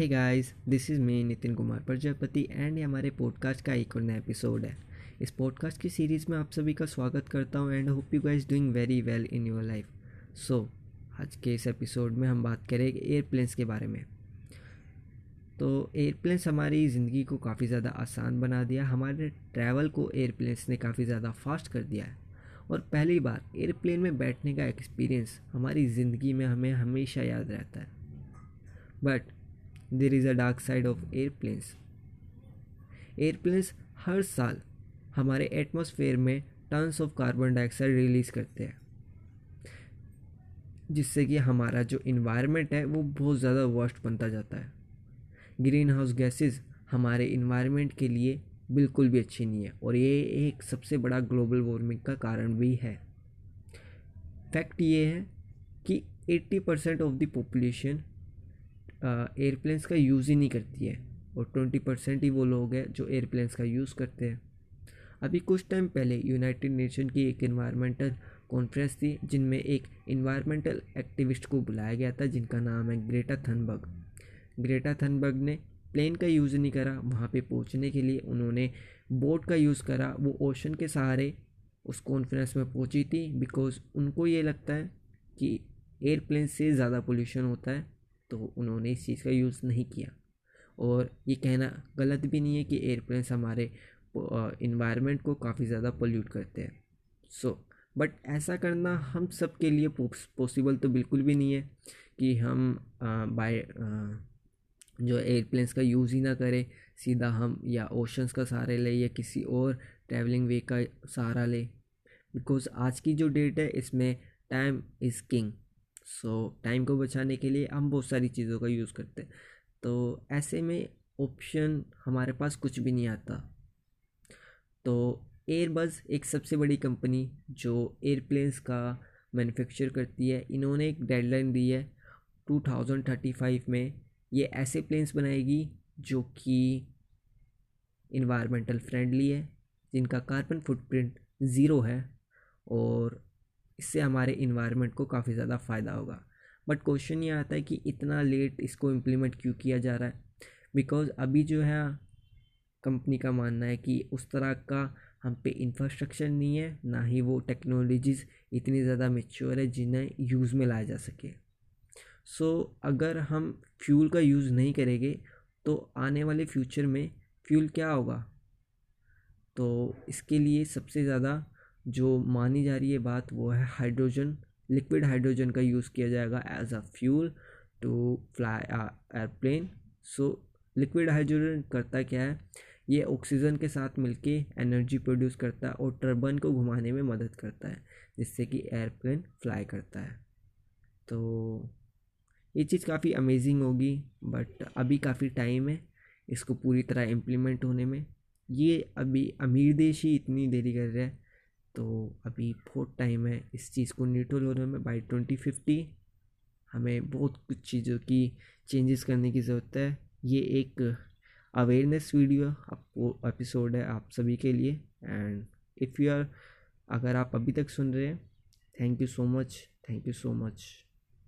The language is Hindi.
Hey guys this is me Nitin Kumar Prajapati and ये हमारे पॉडकास्ट का एक और नया एपिसोड है। इस पॉडकास्ट की सीरीज़ में आप सभी का स्वागत करता हूँ and hope you guys doing very well in your life so आज के इस एपिसोड में हम बात करेंगे एयरप्लेन्स के बारे में। तो एयरप्लेन्स हमारी ज़िंदगी को काफ़ी ज़्यादा आसान बना दिया, हमारे ट्रैवल को एयरप्लेन्स ने काफ़ी ज़्यादा फास्ट कर दिया है। और पहली बार एयरप्लेन में बैठने का एक्सपीरियंस हमारी ज़िंदगी में हमें हमेशा याद रहता है। But there is a dark side of airplanes airplanes हर साल हमारे एटमॉस्फेयर में tons of carbon dioxide release करते हैं, जिससे कि हमारा जो इन्वायरमेंट है, वो बहुत ज़्यादा वर्स्ट बनता जाता है। ग्रीन हाउस गैसेज हमारे इन्वायरमेंट के लिए बिल्कुल भी अच्छी नहीं है, और ये एक सबसे बड़ा ग्लोबल वार्मिंग का कारण भी है। फैक्ट ये है कि 80 percent of the population airplanes का यूज़ ही नहीं करती है। और ट्वेंटी परसेंट ही वो लोग हैं जो एयरप्लेन्स का यूज़ करते हैं। अभी कुछ टाइम पहले यूनाइटेड नेशन की एक इन्वायरमेंटल कॉन्फ्रेंस थी, जिनमें एक इन्वायरमेंटल एक्टिविस्ट को बुलाया गया था, जिनका नाम है ग्रेटा थनबर्ग ग्रेटा थनबर्ग ने प्लेन का यूज़ नहीं करा, वहाँ पे पहुँचने के लिए उन्होंने बोट का यूज़ करा। वो ओशन के सहारे उस कॉन्फ्रेंस में पहुँची थी बिकॉज़ उनको ये लगता है कि एयरप्लेन से ज़्यादा पोल्यूशन होता है। तो उन्होंने इस चीज़ का यूज़ नहीं किया। और ये कहना गलत भी नहीं है कि एयरप्लेन्स हमारे इन्वायरमेंट को काफ़ी ज़्यादा पोल्यूट करते हैं। सो so, बट ऐसा करना हम सब के लिए पॉसिबल तो बिल्कुल भी नहीं है कि हम बाय जो एयरप्लेन्स का यूज़ ही ना करें सीधा हम या ओशंस का सहारा ले या किसी और ट्रैवलिंग वे का सहारा ले। बिकॉज़ आज की जो डेट है इसमें time is king so time को बचाने के लिए हम बहुत सारी चीज़ों का यूज़ करते हैं। तो ऐसे में ऑप्शन हमारे पास कुछ भी नहीं आता। तो एयरबस एक सबसे बड़ी कंपनी जो एयरप्लेन्स का मैन्युफैक्चर करती है। इन्होंने एक डेडलाइन दी है 2035 में। ये ऐसे प्लेन्स बनाएगी जो कि इन्वायरमेंटल फ्रेंडली है, जिनका कार्बन फुटप्रिंट ज़ीरो है और इससे हमारे इन्वायरमेंट को काफ़ी ज़्यादा फ़ायदा होगा। बट क्वेश्चन ये आता है कि इतना लेट इसको इम्प्लीमेंट क्यों किया जा रहा है? बिकॉज़ अभी जो है कंपनी का मानना है कि उस तरह का हम पे इंफ्रास्ट्रक्चर नहीं है ना ही वो टेक्नोलॉजीज़ इतनी ज़्यादा मेच्योर है जिन्हें यूज़ में लाया जा सके। सो so, अगर हम फ्यूल का यूज़ नहीं करेंगे तो आने वाले फ्यूचर में फ्यूल क्या होगा? तो इसके लिए सबसे ज़्यादा जो मानी जा रही है बात वो है हाइड्रोजन, लिक्विड हाइड्रोजन का यूज़ किया जाएगा as a fuel to fly airplane so liquid hydrogen करता क्या है? ये ऑक्सीजन के साथ मिलके एनर्जी प्रोड्यूस करता है और टर्बन को घुमाने में मदद करता है, जिससे कि एयरप्लेन फ्लाई करता है। तो ये चीज़ काफ़ी अमेजिंग होगी बट अभी काफ़ी टाइम है इसको पूरी तरह इम्प्लीमेंट होने में। ये अभी अमीर देश ही इतनी देरी कर रहा है तो अभी बहुत टाइम है इस चीज़ को न्यूट्रल होने में बाई ट्वेंटी फिफ्टी हमें बहुत कुछ चीज़ों की चेंजेस करने की ज़रूरत है। ये एक अवेयरनेस वीडियो आपको एपिसोड है आप सभी के लिए एंड इफ़ यू आर अगर आप अभी तक सुन रहे हैं thank you so much thank you so much